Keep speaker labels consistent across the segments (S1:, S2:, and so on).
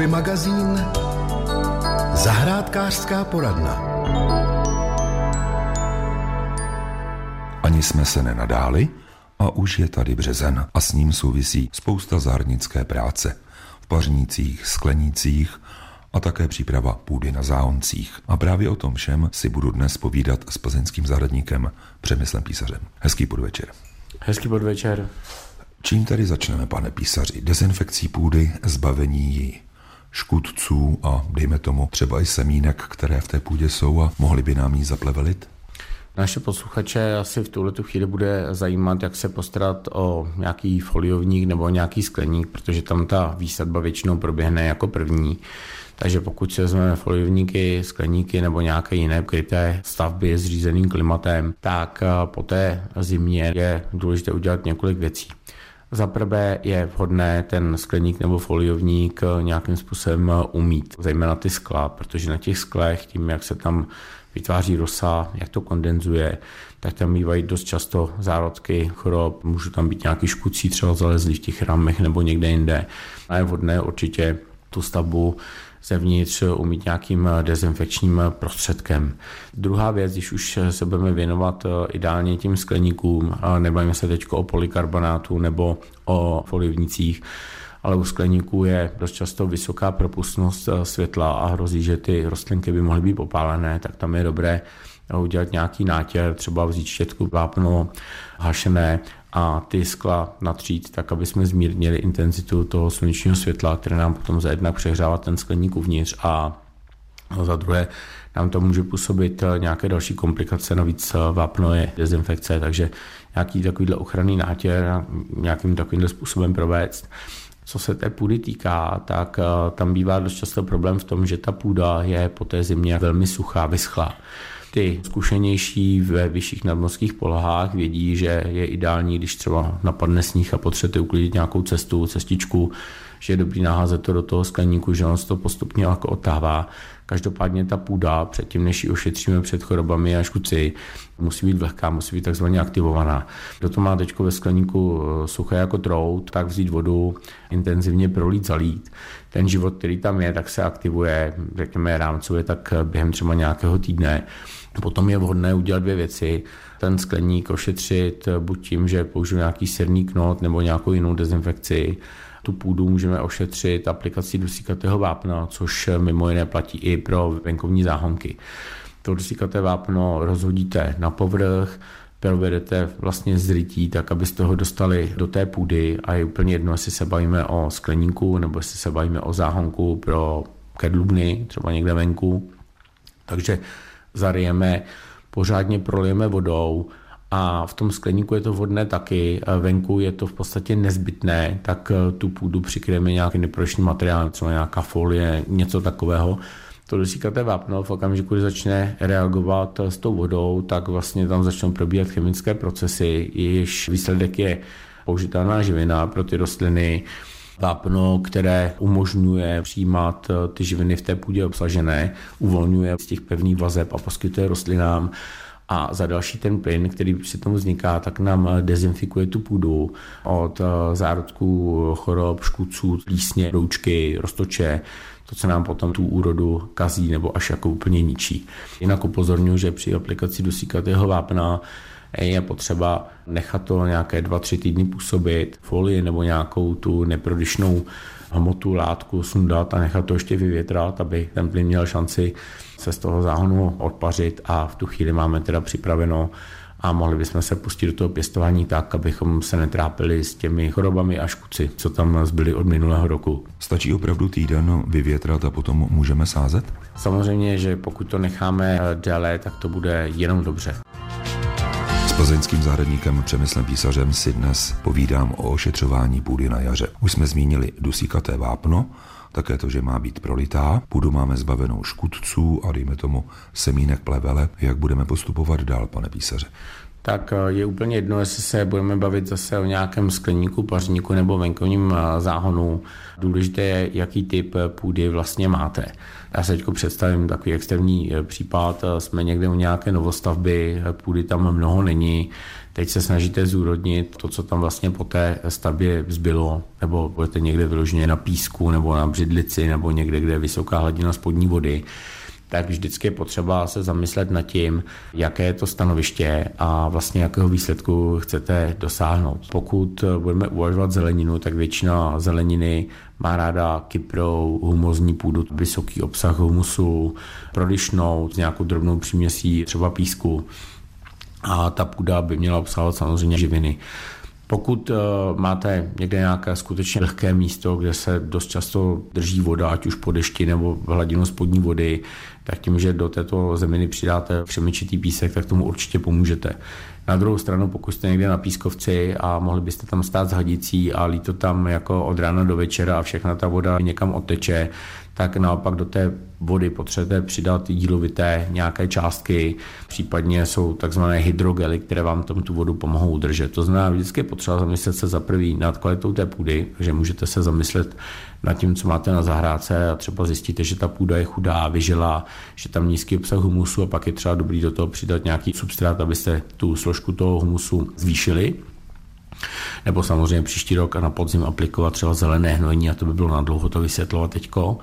S1: Nový magazín Zahrádkářská poradna.
S2: Ani jsme se nenadáli a už je tady březen a s ním souvisí spousta zahradnické práce v pařnících, sklenících a také příprava půdy na záhoncích. A právě o tom všem si budu dnes povídat s plzeňským zahradníkem Přemyslem Písařem. Hezký podvečer.
S3: Hezký podvečer.
S2: Čím tady začneme, pane písaři? Dezinfekcí půdy, zbavení jí škůdců a dejme tomu třeba i semínek, které v té půdě jsou a mohli by nám jí zaplevelit?
S3: Naše posluchače asi v tuhle chvíli bude zajímat, jak se postarat o nějaký foliovník nebo nějaký skleník, protože tam ta výsadba většinou proběhne jako první. Takže pokud se vezmeme foliovníky, skleníky nebo nějaké jiné kryté stavby s řízeným klimatem, tak eh, po té zimě je důležité udělat několik věcí. Za prvé je vhodné ten skleník nebo foliovník nějakým způsobem umít, zejména ty skla, protože na těch sklech, tím jak se tam vytváří rosa, jak to kondenzuje, tak tam bývají dost často zárodky chorob, můžou tam být nějaký škucí třeba zalezlí v těch ramech nebo někde jinde. A je vhodné určitě tu stavbu zevnitř umít nějakým dezinfekčním prostředkem. Druhá věc, když už se budeme věnovat eh, ideálně tím skleníkům, nebavíme se teď o polikarbonátu nebo o folivnicích, ale u skleníků je dost často vysoká propustnost eh, světla a hrozí, že ty rostlinky by mohly být popálené, tak tam je dobré udělat nějaký nátěr, třeba vzít štětku vápno hašené a ty skla natřít tak, aby jsme zmírnili intenzitu toho slunečního světla, které nám potom za jednak přehrává ten skleník uvnitř a za druhé nám to může působit nějaké další komplikace, navíc vápno je dezinfekce, takže nějaký takovýhle ochranný nátěr nějakým takovýmhle způsobem provést. Co se té půdy týká, tak eh, tam bývá dost často problém v tom, že ta půda je po té zimě velmi suchá, vyschlá. Ty zkušenější ve vyšších nadmorských polohách vědí, že je ideální, když třeba napadne sníh a potřebujete uklidit nějakou cestu, cestičku, že je dobrý naházet to do toho skleníku, že on se to postupně jako otává. Každopádně ta půda, předtím než ji ošetříme před chorobami a škuci, musí být vlhká, musí být takzvaně aktivovaná. Kdo to má teď ve skleníku eh, suché jako trout, tak vzít vodu, intenzivně prolít, zalít. Ten život, který tam je, tak se aktivuje, řekněme rámcově, tak během třeba nějakého týdne. Potom je vhodné udělat dvě věci. Ten skleník ošetřit buď tím, že použiju nějaký sirný knot nebo nějakou jinou dezinfekci, tu půdu můžeme ošetřit aplikací dusíkatého vápna, což mimo jiné platí i pro venkovní záhonky. To dusíkaté vápno rozhodíte na povrch, provedete vlastně zrytí, tak abyste ho dostali do té půdy a je úplně jedno, jestli se bavíme o skleníku nebo jestli se bavíme o záhonku pro kedlubny, třeba někde venku. Takže zarijeme, pořádně prolijeme vodou a v tom skleníku je to vodné taky, venku je to v podstatě nezbytné, tak eh, tu půdu přikryjeme nějaký neprošný materiál, třeba nějaká folie, něco takového. To dosíkaté vápno v okamžiku, kdy začne reagovat s tou vodou, tak vlastně tam začnou probíhat chemické procesy, jejichž výsledek je použitelná živina pro ty rostliny, vápno, které umožňuje přijímat eh, ty živiny v té půdě obsažené, uvolňuje z těch pevných vazeb a poskytuje rostlinám a za další ten plyn, který při tom vzniká, tak nám dezinfikuje tu půdu od eh, zárodků chorob, škůdců, plísně, roučky, roztoče, to, co nám potom tu úrodu kazí nebo až jako úplně ničí. Jinak upozorňuji, že při aplikaci dusíkatého vápna je potřeba nechat to nějaké dva, tři týdny působit, folii nebo nějakou tu neprodyšnou hmotu, látku sundat a nechat to ještě vyvětrat, aby ten plyn měl šanci se z toho záhonu odpařit a v tu chvíli máme teda připraveno a mohli bychom se pustit do toho pěstování tak, abychom se netrápili s těmi chorobami a škuci, co tam zbyly od minulého roku.
S2: Stačí opravdu týden vyvětrat a potom můžeme sázet?
S3: Samozřejmě, že pokud to necháme déle, tak to bude jenom dobře.
S2: Plzeňským zahradníkem Přemyslem Písařem si dnes povídám o ošetřování půdy na jaře. Už jsme zmínili dusíkaté vápno, také to, že má být prolitá. Půdu máme zbavenou škudců a dejme tomu semínek plevele. Jak budeme postupovat dál, pane písaře?
S3: Tak eh, je úplně jedno, jestli se budeme bavit zase o nějakém skleníku, pařníku nebo venkovním eh, záhonu. Důležité je, jaký typ eh, půdy vlastně máte. Já se teď představím takový extrémní případ. Jsme někde u nějaké novostavby, půdy tam mnoho není. Teď se snažíte zúrodnit to, co tam vlastně po té stavbě zbylo, nebo budete někde vyloženě na písku, nebo na břidlici, nebo někde, kde je vysoká hladina spodní vody tak vždycky je potřeba se zamyslet nad tím, jaké je to stanoviště a vlastně jakého výsledku chcete dosáhnout. Pokud budeme uvažovat zeleninu, tak většina zeleniny má ráda kyprou, humozní půdu, vysoký obsah humusu, prodyšnou s nějakou drobnou příměsí třeba písku a ta půda by měla obsahovat samozřejmě živiny. Pokud uh, máte někde nějaké skutečně lehké místo, kde se dost často drží voda, ať už po dešti nebo hladinu spodní vody, tak tím, že do této zeminy přidáte křemičitý písek, tak tomu určitě pomůžete. Na druhou stranu, pokud jste někde na pískovci a mohli byste tam stát s hadicí a lít to tam jako od rána do večera a všechna ta voda někam odteče, tak naopak do té vody potřebujete přidat jílovité nějaké částky, případně jsou takzvané hydrogely, které vám tam tu vodu pomohou udržet. To znamená, vždycky je potřeba zamyslet se za prvý nad kvalitou té půdy, že můžete se zamyslet nad tím, co máte na zahrádce a třeba zjistíte, že ta půda je chudá, vyžila, že tam nízký obsah humusu a pak je třeba dobrý do toho přidat nějaký substrát, abyste tu složku toho humusu zvýšili. Nebo samozřejmě příští rok a na podzim aplikovat třeba zelené hnojení a to by bylo na dlouho to vysvětlovat teďko.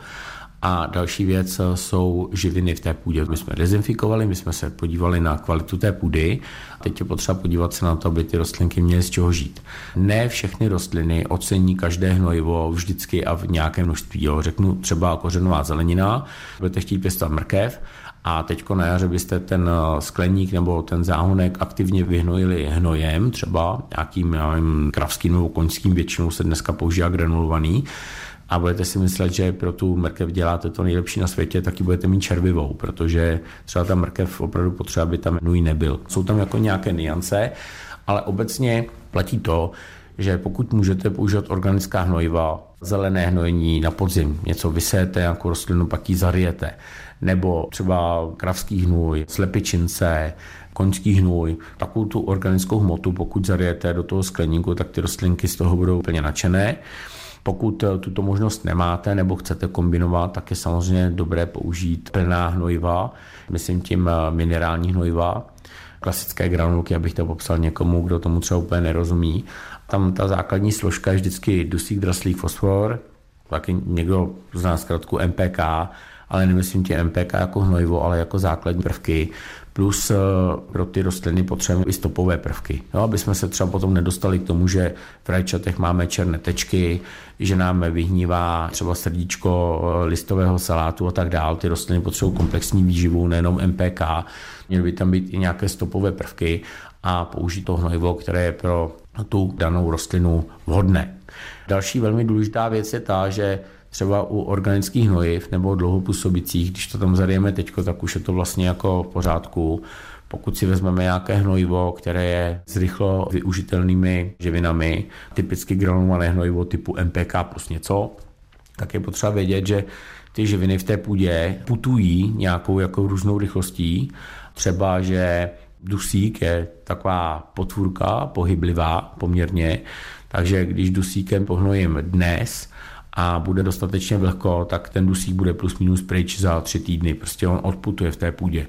S3: A další věc jsou živiny v té půdě. My jsme dezinfikovali, my jsme se podívali na kvalitu té půdy. Teď je potřeba podívat se na to, aby ty rostlinky měly z čeho žít. Ne všechny rostliny ocení každé hnojivo vždycky a v nějakém množství. Jo. Řeknu třeba kořenová zelenina, budete chtít pěstovat mrkev, a teď na jaře byste ten skleník nebo ten záhonek aktivně vyhnojili hnojem, třeba nějakým nevím, kravským nebo koňským, většinou se dneska používá granulovaný, a budete si myslet, že pro tu mrkev děláte to nejlepší na světě, taky budete mít červivou, protože třeba ta mrkev opravdu potřeba, aby tam nůj nebyl. Jsou tam jako nějaké niance, ale obecně platí to, že pokud můžete používat organická hnojiva, zelené hnojení na podzim, něco vysejete, jako rostlinu, pak ji zarijete, nebo třeba kravský hnůj, slepičince, koňský hnůj, takovou tu organickou hmotu, pokud zarijete do toho skleníku, tak ty rostlinky z toho budou úplně nadšené. Pokud eh, tuto možnost nemáte nebo chcete kombinovat, tak je samozřejmě dobré použít plná hnojiva, myslím tím eh, minerální hnojiva, klasické granulky, abych to popsal někomu, kdo tomu třeba úplně nerozumí. Tam ta základní složka je vždycky dusík, draslík, fosfor, taky někdo zná zkrátku MPK, ale nemyslím tě MPK jako hnojivo, ale jako základní prvky plus eh, pro ty rostliny potřebujeme i stopové prvky. Jo, aby jsme se třeba potom nedostali k tomu, že v rajčatech máme černé tečky, že nám vyhnívá třeba srdíčko eh, listového salátu a tak dál. Ty rostliny potřebují komplexní výživu, nejenom MPK. Měly by tam být i nějaké stopové prvky a použít to hnojivo, které je pro tu danou rostlinu vhodné. Další velmi důležitá věc je ta, že třeba u organických hnojiv nebo dlouhopůsobících, když to tam zadejeme teď, tak už je to vlastně jako v pořádku. Pokud si vezmeme nějaké hnojivo, které je s rychlo využitelnými živinami, typicky granulované hnojivo typu MPK plus něco, tak je potřeba vědět, že ty živiny v té půdě putují nějakou jako různou rychlostí. Třeba, že dusík je taková potvůrka, pohyblivá poměrně, takže když dusíkem pohnojím dnes, a bude dostatečně vlhko, tak ten dusík bude plus minus pryč za tři týdny. Prostě on odputuje v té půdě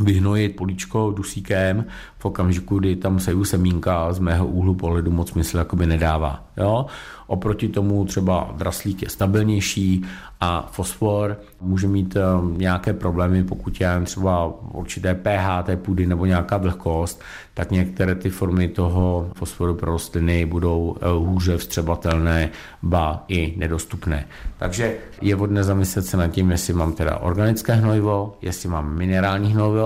S3: vyhnojit políčko dusíkem v okamžiku, kdy tam seju semínka z mého úhlu pohledu moc smysl jakoby nedává. Jo? Oproti tomu třeba draslík je stabilnější a fosfor může mít um, nějaké problémy, pokud je třeba určité pH té půdy nebo nějaká vlhkost, tak některé ty formy toho fosforu pro rostliny budou uh, hůře vstřebatelné, ba i nedostupné. Takže je vhodné zamyslet se nad tím, jestli mám teda organické hnojivo, jestli mám minerální hnojivo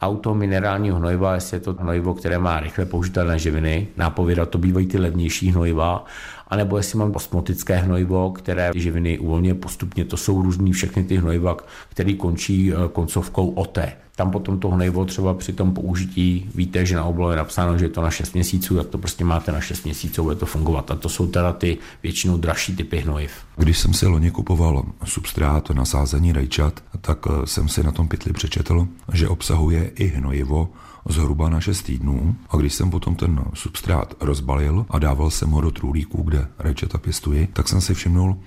S3: auto minerálního hnojiva, jestli je to hnojivo, které má rychle použitelné živiny, nápověda to bývají ty levnější hnojiva, anebo jestli mám osmotické hnojivo, které živiny uvolňuje postupně, to jsou různý všechny ty hnojiva, které končí eh, koncovkou OT. Tam potom to hnojivo třeba při tom použití, víte, že na oblohu je napsáno, že je to na 6 měsíců, tak to prostě máte na 6 měsíců, bude to fungovat. A to jsou teda ty většinou dražší typy hnojiv.
S2: Když jsem si loni kupoval substrát na sázení rajčat, tak eh, jsem si na tom pytli přečetl, že obsahuje i hnojivo zhruba na 6 týdnů a když jsem potom ten substrát rozbalil a dával jsem ho do trůlíků, kde rajčata pěstuji, tak jsem si všimnul,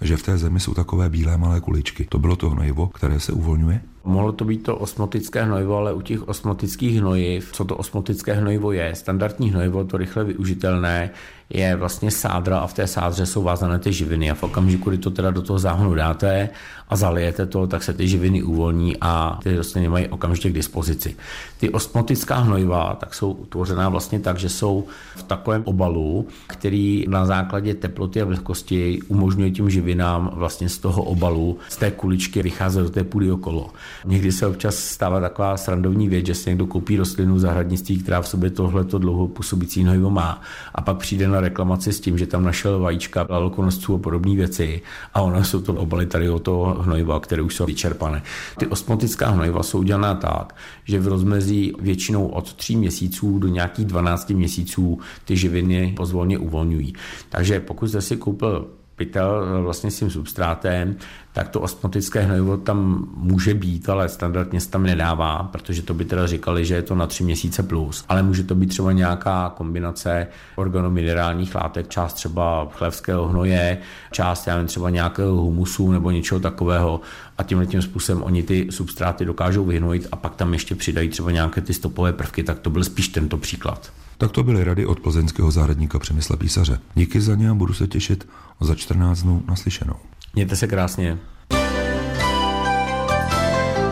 S2: že v té zemi jsou takové bílé malé kuličky. To bylo to hnojivo, které se uvolňuje?
S3: Mohlo to být to osmotické hnojivo, ale u těch osmotických hnojiv, co to osmotické hnojivo je, standardní hnojivo, to rychle využitelné, je vlastně sádra a v té sádře jsou vázané ty živiny a v okamžiku, kdy to teda do toho záhonu dáte a zalijete to, tak se ty živiny uvolní a ty rostliny mají okamžitě k dispozici. Ty osmotická hnojiva tak jsou utvořená vlastně tak, že jsou v takovém obalu, který na základě teploty a vlhkosti umožňuje tím živinám vlastně z toho obalu, z té kuličky vycházet do té půdy okolo. Někdy se občas stává taková srandovní věc, že si někdo koupí rostlinu v zahradnictví, která v sobě tohleto dlouho působící hnojivo má a pak přijde na reklamaci s tím, že tam našel vajíčka, lalkonosců a podobné věci a ono jsou to obaly tady o toho hnojiva, které už jsou vyčerpané. Ty osmotická hnojiva jsou udělaná tak, že v rozmezí většinou od 3 měsíců do nějakých 12 měsíců ty živiny pozvolně uvolňují. Takže pokud jste si koupil pytel eh, vlastně s tím substrátem, tak to osmotické hnojivo tam může být, ale standardně se tam nedává, protože to by teda říkali, že je to na tři měsíce plus. Ale může to být třeba nějaká kombinace organominerálních látek, část třeba chlevského hnoje, část já nevím, třeba nějakého humusu nebo něčeho takového a tímhle tím způsobem oni ty substráty dokážou vyhnojit a pak tam ještě přidají třeba nějaké ty stopové prvky, tak to byl spíš tento příklad.
S2: Tak to byly rady od plzeňského zahradníka Přemysla Písaře. Díky za ně a budu se těšit za 14 dnů naslyšenou.
S3: Mějte se krásně.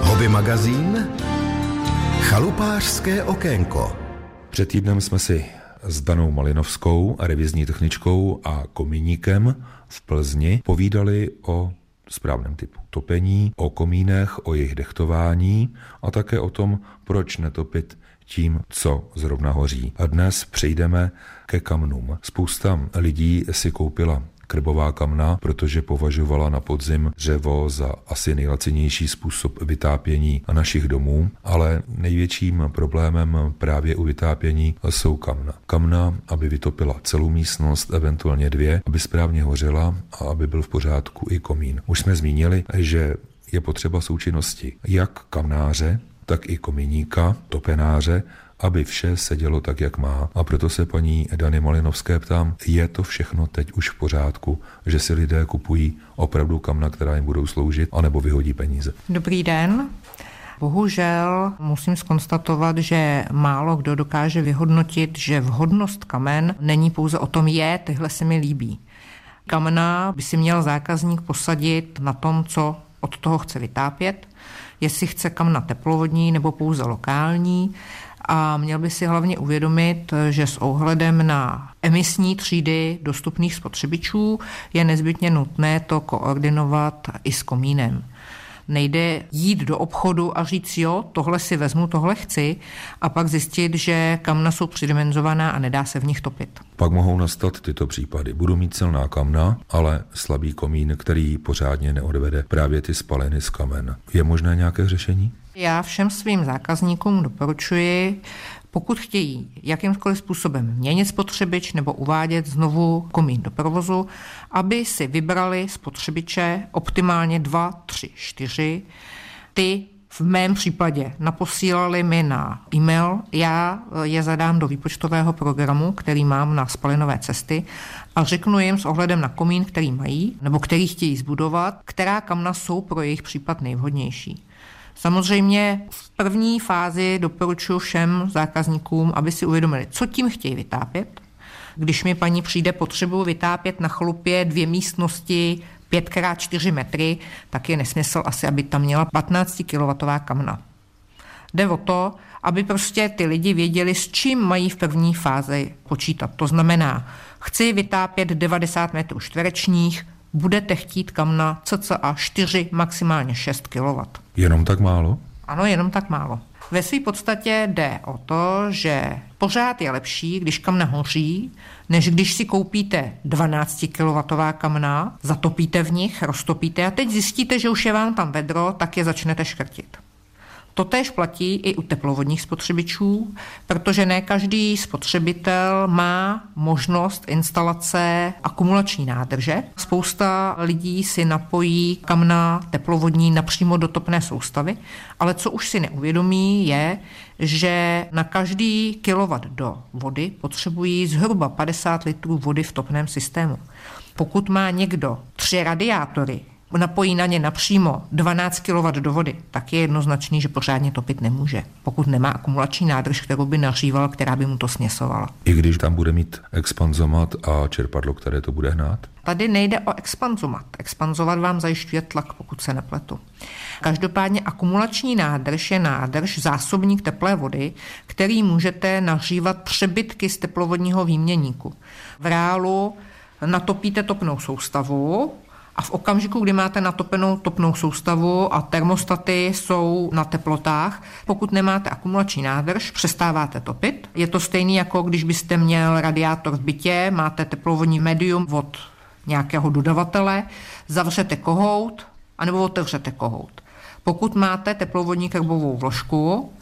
S1: Hobby magazín Chalupářské okénko
S2: Před týdnem jsme si s Danou Malinovskou, revizní techničkou a komíníkem v Plzni povídali o správném typu topení, o komínech, o jejich dechtování a také o tom, proč netopit tím, co zrovna hoří. A dnes přejdeme ke kamnům. Spousta lidí si koupila krbová kamna, protože považovala na podzim dřevo za asi nejlacinější způsob vytápění našich domů, ale největším problémem právě u vytápění jsou kamna. Kamna, aby vytopila celou místnost, eventuálně dvě, aby správně hořela a aby byl v pořádku i komín. Už jsme zmínili, že je potřeba součinnosti jak kamnáře, tak i kominíka, topenáře, aby vše sedělo tak, jak má. A proto se paní Dany Malinovské ptám, je to všechno teď už v pořádku, že si lidé kupují opravdu kamna, která jim budou sloužit, anebo vyhodí peníze.
S4: Dobrý den. Bohužel musím skonstatovat, že málo kdo dokáže vyhodnotit, že vhodnost kamen není pouze o tom je, tyhle se mi líbí. Kamena by si měl zákazník posadit na tom, co od toho chce vytápět, jestli chce kamna teplovodní nebo pouze lokální a měl by si hlavně uvědomit, že s ohledem na emisní třídy dostupných spotřebičů je nezbytně nutné to koordinovat i s komínem. Nejde jít do obchodu a říct, jo, tohle si vezmu, tohle chci, a pak zjistit, že kamna jsou přidimenzovaná a nedá se v nich topit.
S2: Pak mohou nastat tyto případy. Budu mít silná kamna, ale slabý komín, který pořádně neodvede právě ty spaliny z kamen. Je možné nějaké řešení?
S4: Já všem svým zákazníkům doporučuji, pokud chtějí jakýmkoliv způsobem měnit spotřebič nebo uvádět znovu komín do provozu, aby si vybrali spotřebiče optimálně 2, 3, 4. Ty v mém případě naposílali mi na e-mail, já je zadám do výpočtového programu, který mám na spalinové cesty a řeknu jim s ohledem na komín, který mají nebo který chtějí zbudovat, která kamna jsou pro jejich případ nejvhodnější. Samozřejmě v první fázi doporučuji všem zákazníkům, aby si uvědomili, co tím chtějí vytápět. Když mi paní přijde potřebu vytápět na chlupě dvě místnosti 5x4 metry, tak je nesmysl asi, aby tam měla 15 kW kamna. Jde o to, aby prostě ty lidi věděli, s čím mají v první fázi počítat. To znamená, chci vytápět 90 metrů čtverečních, budete chtít kamna cca 4, maximálně 6 kW.
S2: Jenom tak málo?
S4: Ano, jenom tak málo. Ve své podstatě jde o to, že pořád je lepší, když kamna hoří, než když si koupíte 12 kW kamna, zatopíte v nich, roztopíte a teď zjistíte, že už je vám tam vedro, tak je začnete škrtit. Totéž platí i u teplovodních spotřebičů, protože ne každý spotřebitel má možnost instalace akumulační nádrže. Spousta lidí si napojí kamna teplovodní napřímo do topné soustavy, ale co už si neuvědomí je, že na každý kilowatt do vody potřebují zhruba 50 litrů vody v topném systému. Pokud má někdo tři radiátory, napojí na ně napřímo 12 kW do vody, tak je jednoznačný, že pořádně topit nemůže, pokud nemá akumulační nádrž, kterou by naříval, která by mu to směsovala.
S2: I když tam bude mít expanzomat a čerpadlo, které to bude hnát?
S4: Tady nejde o expanzomat. Expanzovat vám zajišťuje tlak, pokud se nepletu. Každopádně akumulační nádrž je nádrž, zásobník teplé vody, který můžete nahřívat přebytky z teplovodního výměníku. V reálu natopíte topnou soustavu, a v okamžiku, kdy máte natopenou topnou soustavu a termostaty jsou na teplotách, pokud nemáte akumulační nádrž, přestáváte topit. Je to stejný jako když byste měl radiátor v bytě, máte teplovodní medium od nějakého dodavatele, zavřete kohout anebo otevřete kohout. Pokud máte teplovodní krbovou vložku,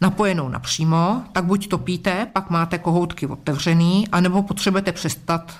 S4: napojenou napřímo, tak buď topíte, pak máte kohoutky otevřený, anebo potřebujete přestat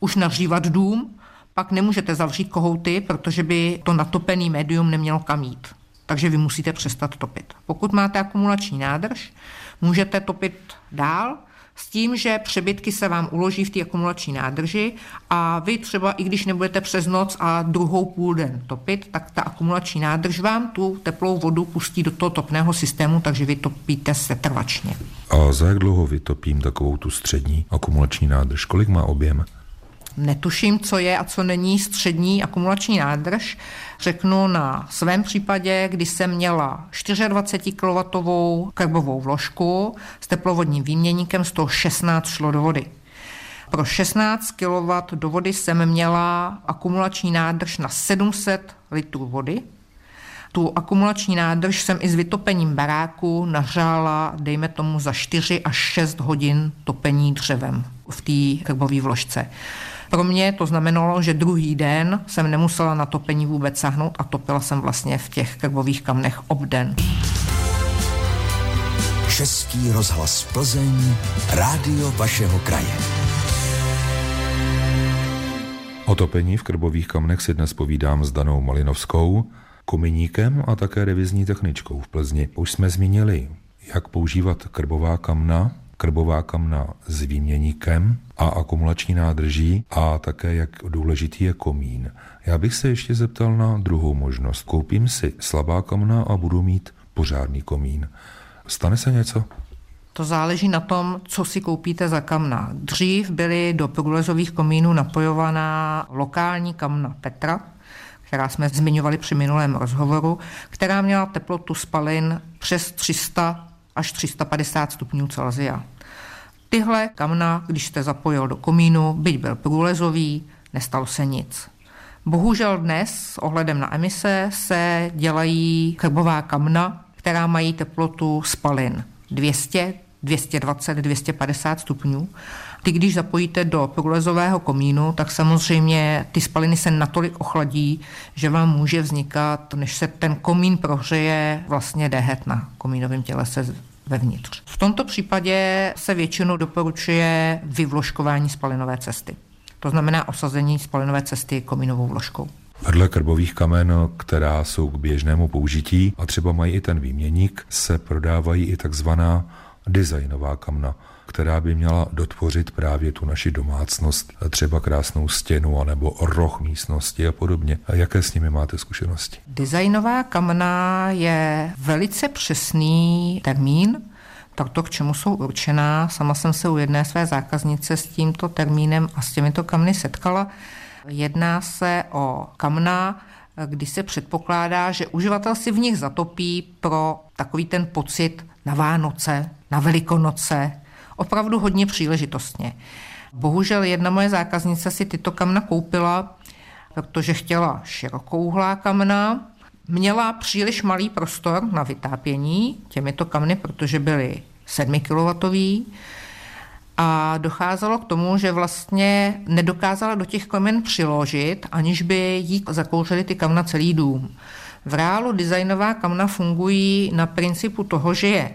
S4: už nahřívat dům, pak nemůžete zavřít kohouty, protože by to natopený médium nemělo kam jít. Takže vy musíte přestat topit. Pokud máte akumulační nádrž, můžete topit dál, s tím, že přebytky se vám uloží v té akumulační nádrži a vy třeba, i když nebudete přes noc a druhou půl den topit, tak ta akumulační nádrž vám tu teplou vodu pustí do toho topného systému, takže vy topíte setrvačně.
S2: A za jak dlouho vytopím takovou tu střední akumulační nádrž? Kolik má objem?
S4: Netuším, co je a co není střední akumulační nádrž. Řeknu na svém případě, kdy jsem měla 24 kW karbovou vložku s teplovodním výměníkem, z toho 16 šlo do vody. Pro 16 kW do vody jsem měla akumulační nádrž na 700 litrů vody. Tu akumulační nádrž jsem i s vytopením baráku nahřála, dejme tomu, za 4 až 6 hodin topení dřevem v té krbové vložce. Pro mě to znamenalo, že druhý den jsem nemusela na topení vůbec sahnout a topila jsem vlastně v těch krbových kamnech obden.
S1: Český rozhlas Plzeň, rádio vašeho kraje.
S2: O topení v krbových kamnech si dnes povídám s Danou Malinovskou, kominíkem a také revizní techničkou v Plzni. Už jsme zmínili, jak používat krbová kamna, krbová kamna s výměníkem a akumulační nádrží a také jak důležitý je komín. Já bych se ještě zeptal na druhou možnost. Koupím si slabá kamna a budu mít pořádný komín. Stane se něco?
S4: To záleží na tom, co si koupíte za kamna. Dřív byly do průlezových komínů napojovaná lokální kamna Petra, která jsme zmiňovali při minulém rozhovoru, která měla teplotu spalin přes 300 až 350 stupňů Celsia. Tyhle kamna, když jste zapojil do komínu, byť byl průlezový, nestalo se nic. Bohužel dnes s ohledem na emise se dělají krbová kamna, která mají teplotu spalin 200, 220, 250 stupňů. Ty, když zapojíte do průlezového komínu, tak samozřejmě ty spaliny se natolik ochladí, že vám může vznikat, než se ten komín prohřeje, vlastně dehet na komínovém těle se vevnitř. V tomto případě se většinou doporučuje vyvložkování spalinové cesty. To znamená osazení spalinové cesty komínovou vložkou.
S2: Vedle krbových kamen, která jsou k běžnému použití a třeba mají i ten výměník, se prodávají i takzvaná designová kamna, která by měla dotvořit právě tu naši domácnost, třeba krásnou stěnu anebo roh místnosti a podobně. A jaké s nimi máte zkušenosti?
S4: Designová kamna je velice přesný termín, tak to, k čemu jsou určená. Sama jsem se u jedné své zákaznice s tímto termínem a s těmito kamny setkala. Jedná se o kamna, kdy se předpokládá, že uživatel si v nich zatopí pro takový ten pocit na Vánoce, na Velikonoce, opravdu hodně příležitostně. Bohužel jedna moje zákaznice si tyto kamna koupila, protože chtěla širokouhlá kamna, měla příliš malý prostor na vytápění těmito kamny, protože byly 7 kW a docházelo k tomu, že vlastně nedokázala do těch kamen přiložit, aniž by jí zakouřili ty kamna celý dům. V reálu designová kamna fungují na principu toho, že je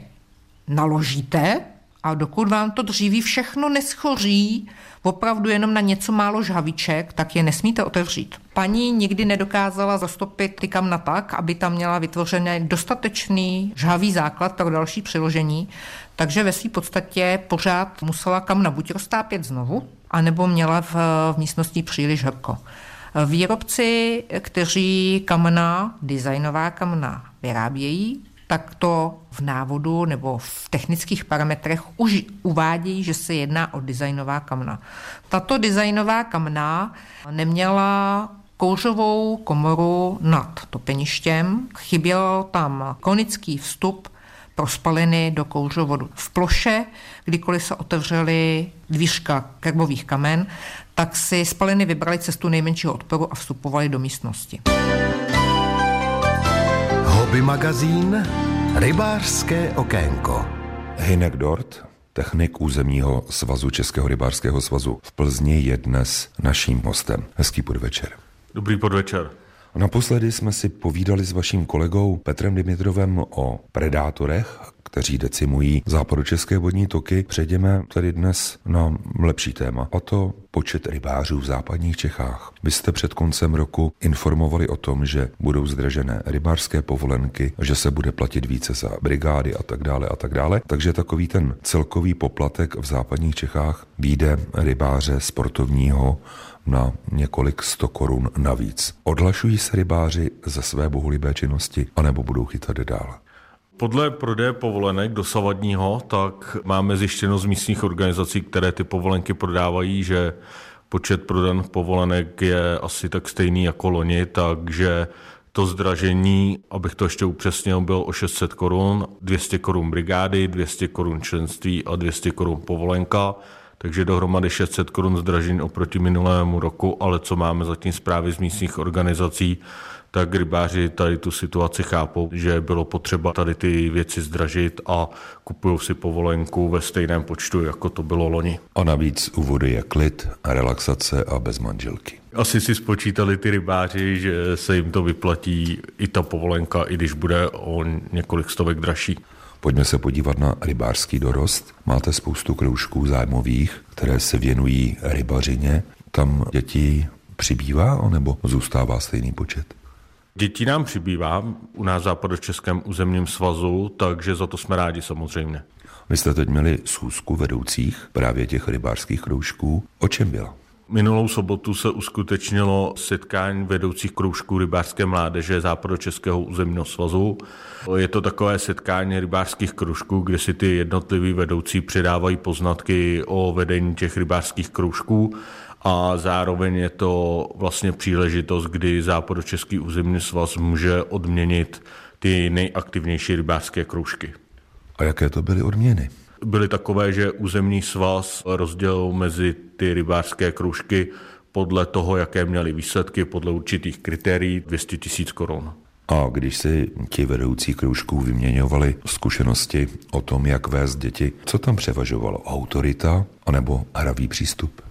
S4: naložíte a dokud vám to dříví všechno neschoří, opravdu jenom na něco málo žhaviček, tak je nesmíte otevřít. Paní nikdy nedokázala zastopit ty kamna tak, aby tam měla vytvořený dostatečný žhavý základ pro další přiložení, takže ve své podstatě pořád musela kamna buď roztápět znovu, anebo měla v, v místnosti příliš horko. Výrobci, kteří kamna, designová kamna vyrábějí, tak to v návodu nebo v technických parametrech už uvádějí, že se jedná o designová kamna. Tato designová kamna neměla kouřovou komoru nad topeništěm, chyběl tam konický vstup pro spaliny do kouřovodu. V ploše, kdykoliv se otevřely dvířka kerbových kamen, tak si spaliny vybrali cestu nejmenšího odporu a vstupovali do místnosti.
S1: Hobby magazín Rybářské okénko
S2: Hinek Dort, technik územního svazu Českého rybářského svazu v Plzni je dnes naším hostem. Hezký podvečer.
S5: Dobrý podvečer.
S2: Naposledy jsme si povídali s vaším kolegou Petrem Dimitrovem o predátorech, kteří decimují západočeské vodní toky. Přejdeme tedy dnes na lepší téma, a to počet rybářů v západních Čechách. Vy jste před koncem roku informovali o tom, že budou zdražené rybářské povolenky, že se bude platit více za brigády a tak dále a tak dále. Takže takový ten celkový poplatek v západních Čechách výjde rybáře sportovního na několik sto korun navíc. Odhlašují se rybáři ze své bohulibé činnosti, anebo budou chytat dál?
S5: Podle prodeje povolenek dosavadního, tak máme zjištěno z místních organizací, které ty povolenky prodávají, že počet prodaných povolenek je asi tak stejný jako loni, takže to zdražení, abych to ještě upřesnil, bylo o 600 korun, 200 korun brigády, 200 korun členství a 200 korun povolenka takže dohromady 600 korun zdražení oproti minulému roku, ale co máme zatím zprávy z místních organizací, tak rybáři tady tu situaci chápou, že bylo potřeba tady ty věci zdražit a kupují si povolenku ve stejném počtu, jako to bylo loni.
S2: A navíc u vody je klid, a relaxace a bez manželky.
S5: Asi si spočítali ty rybáři, že se jim to vyplatí i ta povolenka, i když bude o několik stovek dražší.
S2: Pojďme se podívat na rybářský dorost. Máte spoustu kroužků zájmových, které se věnují rybařině. Tam dětí přibývá, nebo zůstává stejný počet?
S5: Dětí nám přibývá u nás v Českém územním svazu, takže za to jsme rádi samozřejmě.
S2: Vy jste teď měli schůzku vedoucích právě těch rybářských kroužků. O čem byla?
S5: Minulou sobotu se uskutečnilo setkání vedoucích kroužků rybářské mládeže Západočeského územního svazu. Je to takové setkání rybářských kroužků, kde si ty jednotliví vedoucí předávají poznatky o vedení těch rybářských kroužků a zároveň je to vlastně příležitost, kdy Západočeský územní svaz může odměnit ty nejaktivnější rybářské kroužky.
S2: A jaké to byly odměny?
S5: byly takové, že územní svaz rozdělil mezi ty rybářské kružky podle toho, jaké měly výsledky, podle určitých kritérií 200 tisíc korun.
S2: A když si ti vedoucí kroužků vyměňovali zkušenosti o tom, jak vést děti, co tam převažovalo? Autorita anebo hravý přístup?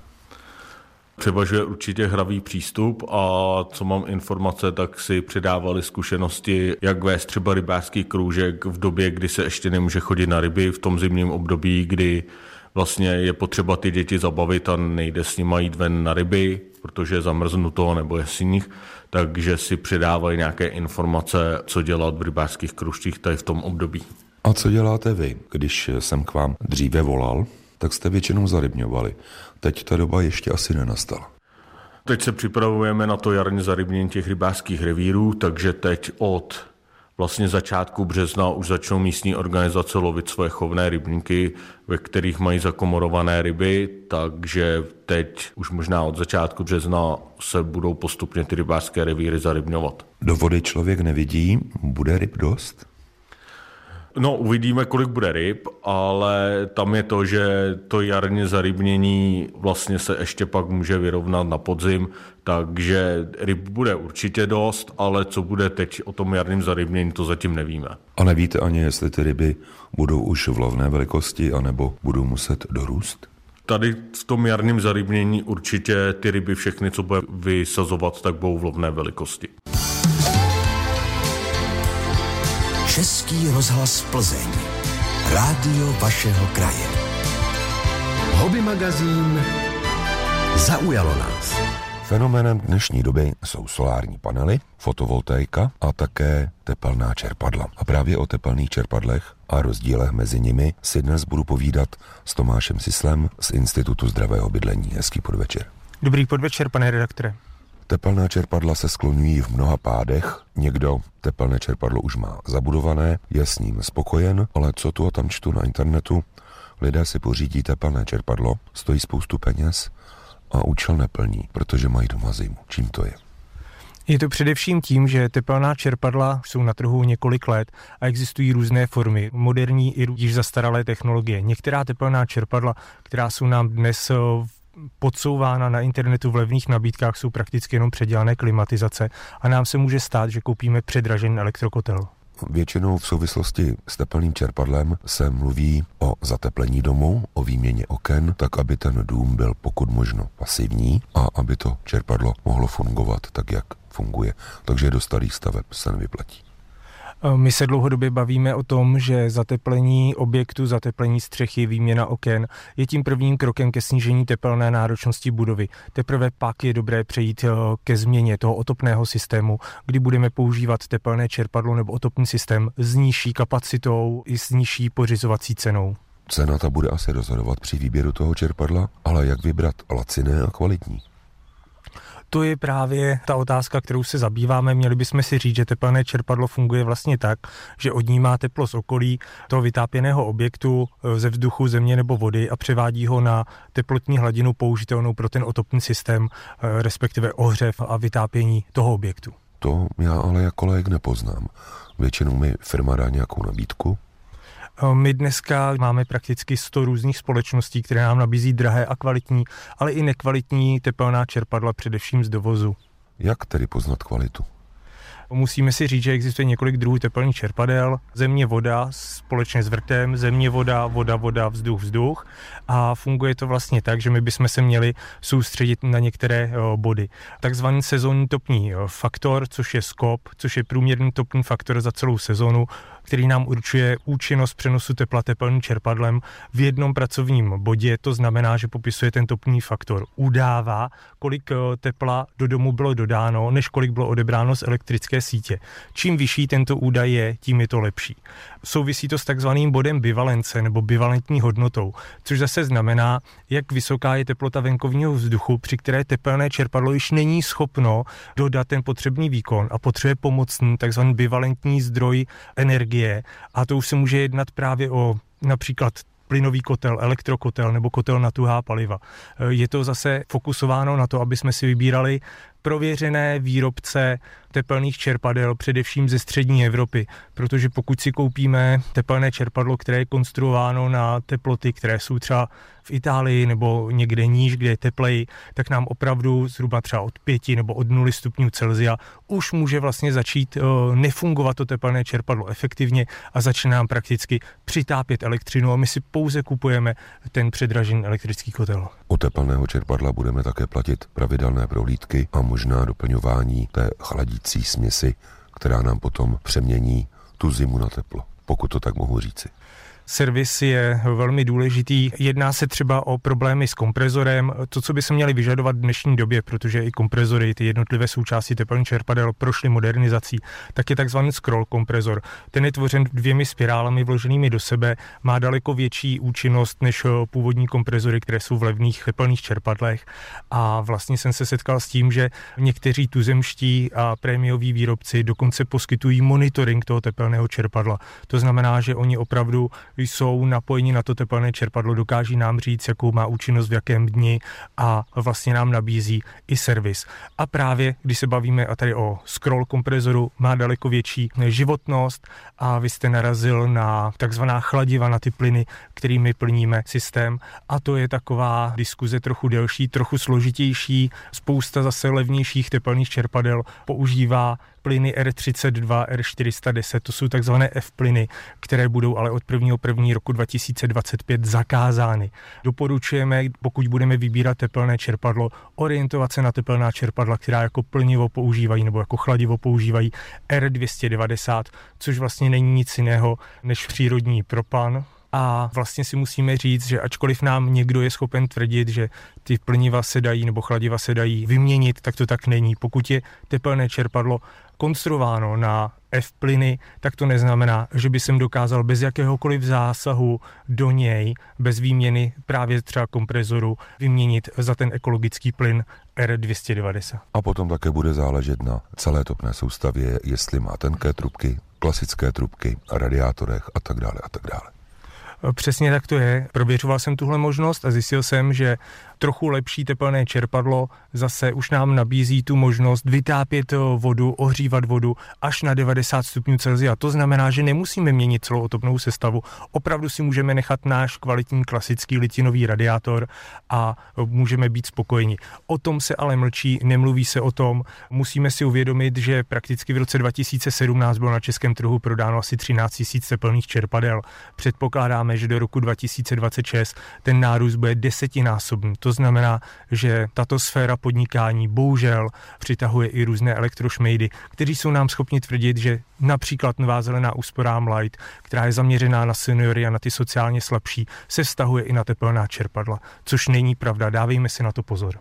S5: Převažuje určitě hravý přístup a co mám informace, tak si předávali zkušenosti, jak vést třeba rybářský kroužek v době, kdy se ještě nemůže chodit na ryby, v tom zimním období, kdy vlastně je potřeba ty děti zabavit a nejde s nimi jít ven na ryby, protože je zamrznuto nebo je sníh, takže si předávají nějaké informace, co dělat v rybářských kružcích tady v tom období.
S2: A co děláte vy, když jsem k vám dříve volal, tak jste většinou zarybňovali. Teď ta doba ještě asi nenastala.
S5: Teď se připravujeme na to jarní zarybnění těch rybářských revírů, takže teď od vlastně začátku března už začnou místní organizace lovit svoje chovné rybníky, ve kterých mají zakomorované ryby, takže teď už možná od začátku března se budou postupně ty rybářské revíry zarybňovat.
S2: Do vody člověk nevidí, bude ryb dost?
S5: No, uvidíme, kolik bude ryb, ale tam je to, že to jarní zarybnění vlastně se ještě pak může vyrovnat na podzim, takže ryb bude určitě dost, ale co bude teď o tom jarním zarybnění, to zatím nevíme.
S2: A nevíte ani, jestli ty ryby budou už v lovné velikosti, anebo budou muset dorůst?
S5: Tady v tom jarním zarybnění určitě ty ryby všechny, co bude vysazovat, tak budou v lovné velikosti.
S1: Český rozhlas Plzeň. Rádio vašeho kraje. Hobby magazín Zaujalo nás.
S6: Fenoménem dnešní doby jsou solární panely, fotovoltaika a také tepelná čerpadla. A právě o tepelných čerpadlech a rozdílech mezi nimi si dnes budu povídat s Tomášem Sislem z Institutu zdravého bydlení. Hezký podvečer.
S7: Dobrý podvečer, pane redaktore.
S6: Tepelná čerpadla se skloňují v mnoha pádech. Někdo tepelné čerpadlo už má zabudované, je s ním spokojen, ale co tu a tam čtu na internetu, lidé si pořídí tepelné čerpadlo, stojí spoustu peněz a účel neplní, protože mají doma zimu. Čím to je?
S7: Je to především tím, že tepelná čerpadla jsou na trhu několik let a existují různé formy, moderní i již zastaralé technologie. Některá tepelná čerpadla, která jsou nám dnes eh, podsouvána na internetu v levných nabídkách, jsou prakticky jenom předělané klimatizace a nám se může stát, že koupíme předražený elektrokotel.
S6: Většinou v souvislosti s teplným čerpadlem se mluví o zateplení domu, o výměně oken, tak aby ten dům byl pokud možno pasivní a aby to čerpadlo mohlo fungovat tak, jak funguje. Takže do starých staveb se nevyplatí.
S7: My se dlouhodobě bavíme o tom, že zateplení objektu, zateplení střechy, výměna oken je tím prvním krokem ke snížení tepelné náročnosti budovy. Teprve pak je dobré přejít eh, ke změně toho otopného systému, kdy budeme používat tepelné čerpadlo nebo otopný systém s nižší kapacitou i s nižší pořizovací cenou.
S6: Cena ta bude asi rozhodovat při výběru toho čerpadla, ale jak vybrat laciné a kvalitní?
S7: To je právě ta otázka, kterou se zabýváme. Měli bychom si říct, že tepelné čerpadlo funguje vlastně tak, že odnímá teplo z okolí toho vytápěného objektu e, ze vzduchu, země nebo vody a převádí ho na teplotní hladinu použitelnou pro ten otopný systém, e, respektive ohřev a vytápění toho objektu.
S6: To já ale jako lék nepoznám. Většinou mi firma dá nějakou nabídku,
S7: my dneska máme prakticky 100 různých společností, které nám nabízí drahé a kvalitní, ale i nekvalitní tepelná čerpadla, především z dovozu.
S6: Jak tedy poznat kvalitu?
S7: Musíme si říct, že existuje několik druhů teplných čerpadel. Země, voda společně s vrtem, země, voda, voda, voda, vzduch, vzduch. A funguje to vlastně tak, že my bychom se měli soustředit na některé eh, body. Takzvaný sezónní topní eh, faktor, což je skop, což je průměrný topný faktor za celou sezonu, který nám určuje účinnost přenosu tepla teplným čerpadlem v jednom pracovním bodě. To znamená, že popisuje ten topný faktor. Udává, kolik eh, tepla do domu bylo dodáno, než kolik bylo odebráno z elektrické sítě. Čím vyšší tento údaj je, tím je to lepší. Souvisí to s takzvaným bodem bivalence nebo bivalentní hodnotou, což zase znamená, jak vysoká je teplota venkovního vzduchu, při které tepelné čerpadlo již není schopno dodat ten potřebný výkon a potřebuje pomocný takzvaný bivalentní zdroj energie. A to už se může jednat právě o například plynový kotel, elektrokotel nebo kotel na tuhá paliva. Je to zase fokusováno na to, aby jsme si vybírali prověřené výrobce tepelných čerpadel, především ze střední Evropy, protože pokud si koupíme tepelné čerpadlo, které je konstruováno na teploty, které jsou třeba v Itálii nebo někde níž, kde je teplej, tak nám opravdu zhruba třeba od 5 nebo od 0 stupňů Celzia už může vlastně začít uh, nefungovat to tepelné čerpadlo efektivně a začne nám prakticky přitápět elektřinu a my si pouze kupujeme ten předražený elektrický kotel.
S6: U tepelného čerpadla budeme také platit pravidelné prohlídky a možná doplňování té chladící směsi, která nám potom přemění tu zimu na teplo, pokud to tak mohu říci.
S7: Servis je velmi důležitý. Jedná se třeba o problémy s komprezorem, to, co by se měli vyžadovat v dnešní době, protože i komprezory, ty jednotlivé součásti teplných čerpadel prošly modernizací, tak je takzvaný scroll komprezor. Ten je tvořen dvěmi spirálami vloženými do sebe, má daleko větší účinnost než původní komprezory, které jsou v levných teplných čerpadlech. A vlastně jsem se setkal s tím, že někteří tuzemští a prémioví výrobci dokonce poskytují monitoring toho tepelného čerpadla. To znamená, že oni opravdu jsou napojeni na to tepelné čerpadlo, dokáží nám říct, jakou má účinnost v jakém dni a vlastně nám nabízí i servis. A právě, když se bavíme a tady o scroll komprezoru, má daleko větší životnost a vy jste narazil na takzvaná chladiva, na ty plyny, kterými plníme systém a to je taková diskuze trochu delší, trochu složitější. Spousta zase levnějších tepelných čerpadel používá plyny R32, R410, to jsou takzvané F plyny, které budou ale od 1 1. roku 2025 zakázány. Doporučujeme, pokud budeme vybírat tepelné čerpadlo, orientovat se na tepelná čerpadla, která jako plnivo používají nebo jako chladivo používají R290, což vlastně není nic jiného než přírodní propan, a vlastně si musíme říct, že ačkoliv nám někdo je schopen tvrdit, že ty plniva se dají nebo chladiva se dají vyměnit, tak to tak není. Pokud je tepelné čerpadlo konstruováno na F plyny, tak to neznamená, že by jsem dokázal bez jakéhokoliv zásahu do něj, bez výměny právě třeba komprezoru, vyměnit za ten ekologický plyn R290.
S2: A potom také bude záležet na celé topné soustavě, jestli má tenké trubky, klasické trubky, radiátorech a tak dále a tak dále.
S7: Přesně tak to je. Prověřoval jsem tuhle možnost a zjistil jsem, že trochu lepší tepelné čerpadlo zase už nám nabízí tu možnost vytápět vodu, ohřívat vodu až na 90 stupňů Celsia. To znamená, že nemusíme měnit celou otopnou sestavu. Opravdu si můžeme nechat náš kvalitní klasický litinový radiátor a můžeme být spokojeni. O tom se ale mlčí, nemluví se o tom. Musíme si uvědomit, že prakticky v roce 2017 bylo na českém trhu prodáno asi 13 000 teplných čerpadel. Předpokládáme, že do roku 2026 ten nárůst bude desetinásobný. To znamená, že tato sféra podnikání bohužel přitahuje i různé elektrošmejdy, kteří jsou nám schopni tvrdit, že například nová zelená úsporám Light, která je zaměřená na seniory a na ty sociálně slabší, se vztahuje i na tepelná čerpadla, což není pravda, dávejme si na to pozor.